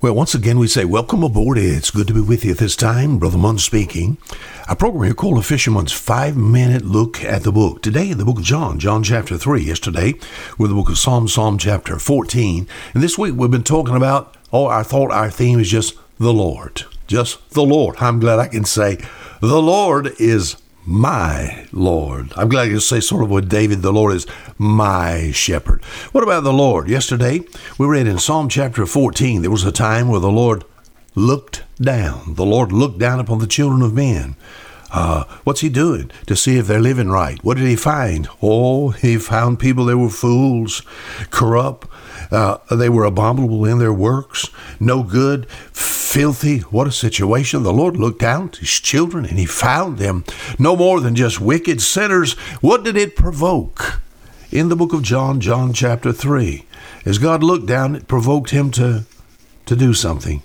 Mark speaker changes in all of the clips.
Speaker 1: Well, once again, we say welcome aboard. It's good to be with you this time. Brother Munn speaking. A program here called A Fisherman's Five Minute Look at the Book. Today, the book of John, John chapter 3. Yesterday, with the book of Psalm, Psalm chapter 14. And this week, we've been talking about, oh, I thought our theme is just the Lord. Just the Lord. I'm glad I can say, the Lord is my Lord. I'm glad you say sort of what David, the Lord is my shepherd. What about the Lord? Yesterday, we read in Psalm chapter 14, there was a time where the Lord looked down. The Lord looked down upon the children of men. Uh, what's he doing to see if they're living right? What did he find? Oh, he found people that were fools, corrupt, uh, they were abominable in their works, no good, filthy. What a situation. The Lord looked down to his children and he found them no more than just wicked sinners. What did it provoke? In the book of John, John chapter 3, as God looked down, it provoked him to, to do something.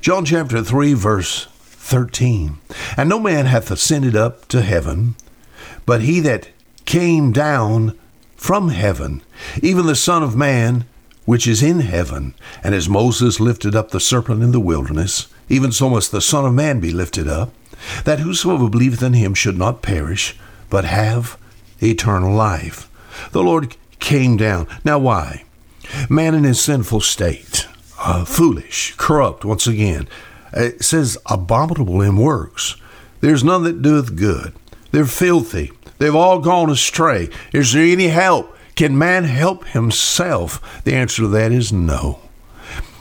Speaker 1: John chapter 3, verse 13. And no man hath ascended up to heaven, but he that came down from heaven, even the Son of Man which is in heaven. And as Moses lifted up the serpent in the wilderness, even so must the Son of Man be lifted up, that whosoever believeth in him should not perish, but have eternal life. The Lord came down. Now, why? Man in his sinful state, uh, foolish, corrupt, once again. It says, abominable in works. There's none that doeth good. They're filthy. They've all gone astray. Is there any help? Can man help himself? The answer to that is no.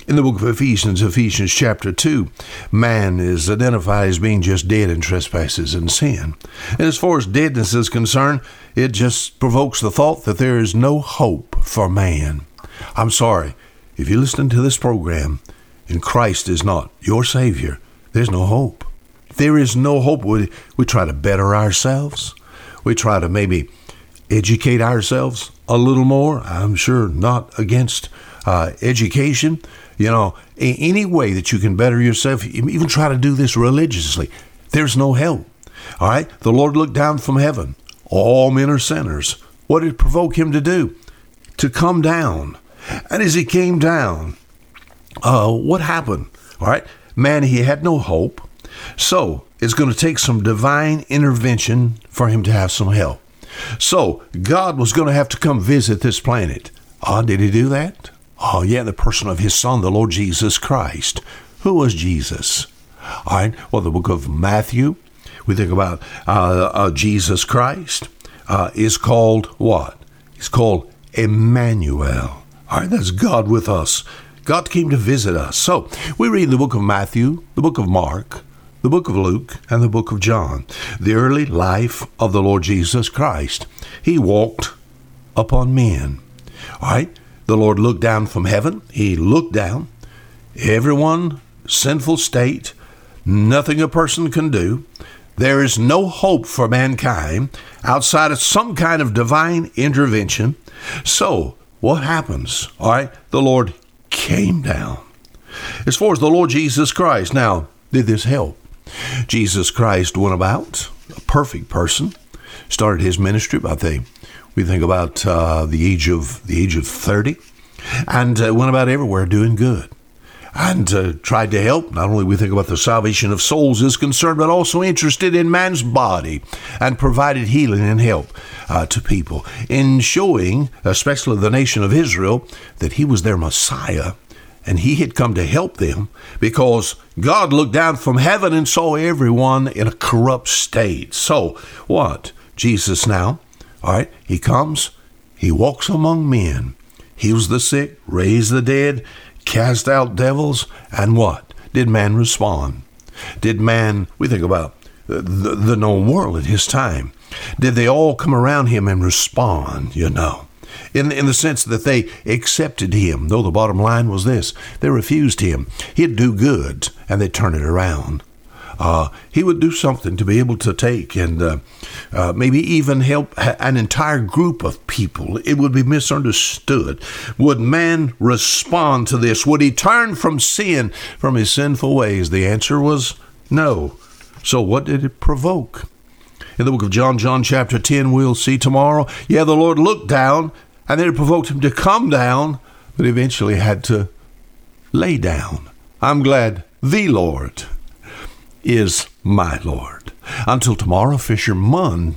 Speaker 1: In the book of Ephesians, Ephesians chapter 2, man is identified as being just dead in trespasses and sin. And as far as deadness is concerned, it just provokes the thought that there is no hope for man. I'm sorry, if you listen to this program and Christ is not your Savior, there's no hope. There is no hope. We, we try to better ourselves. We try to maybe educate ourselves a little more. I'm sure not against uh, education. You know, any way that you can better yourself, even try to do this religiously, there's no help. All right? The Lord looked down from heaven. All men are sinners. What did provoke him to do? To come down. And as he came down, uh, what happened? All right? Man, he had no hope. So it's going to take some divine intervention for him to have some help. So God was going to have to come visit this planet. Ah, did he do that? Oh, yeah, the person of his son, the Lord Jesus Christ. Who was Jesus? All right, well, the book of Matthew, we think about uh, uh, Jesus Christ, uh, is called what? He's called Emmanuel. All right, that's God with us. God came to visit us. So we read the book of Matthew, the book of Mark, the book of Luke, and the book of John, the early life of the Lord Jesus Christ. He walked upon men. All right? The Lord looked down from heaven. He looked down. Everyone, sinful state, nothing a person can do. There is no hope for mankind outside of some kind of divine intervention. So, what happens? All right, the Lord came down. As far as the Lord Jesus Christ, now, did this help? Jesus Christ went about, a perfect person, started his ministry about the we think about uh, the age of the age of 30 and uh, went about everywhere doing good. And uh, tried to help. Not only we think about the salvation of souls is concerned but also interested in man's body and provided healing and help uh, to people in showing especially the nation of israel that he was their messiah and he had come to help them because God looked down from heaven and saw everyone in a corrupt state. So, what? Jesus now, all right, he comes, he walks among men, heals the sick, raised the dead, cast out devils, and what? Did man respond? Did man, we think about the, the known world at his time, did they all come around him and respond, you know? In, in the sense that they accepted him, though the bottom line was this they refused him. He'd do good, and they'd turn it around. Uh, he would do something to be able to take and uh, uh, maybe even help an entire group of people. It would be misunderstood. Would man respond to this? Would he turn from sin, from his sinful ways? The answer was no. So, what did it provoke? In the book of John, John chapter 10, we'll see tomorrow. Yeah, the Lord looked down and then it provoked him to come down, but eventually had to lay down. I'm glad the Lord is my Lord. Until tomorrow, Fisher Munn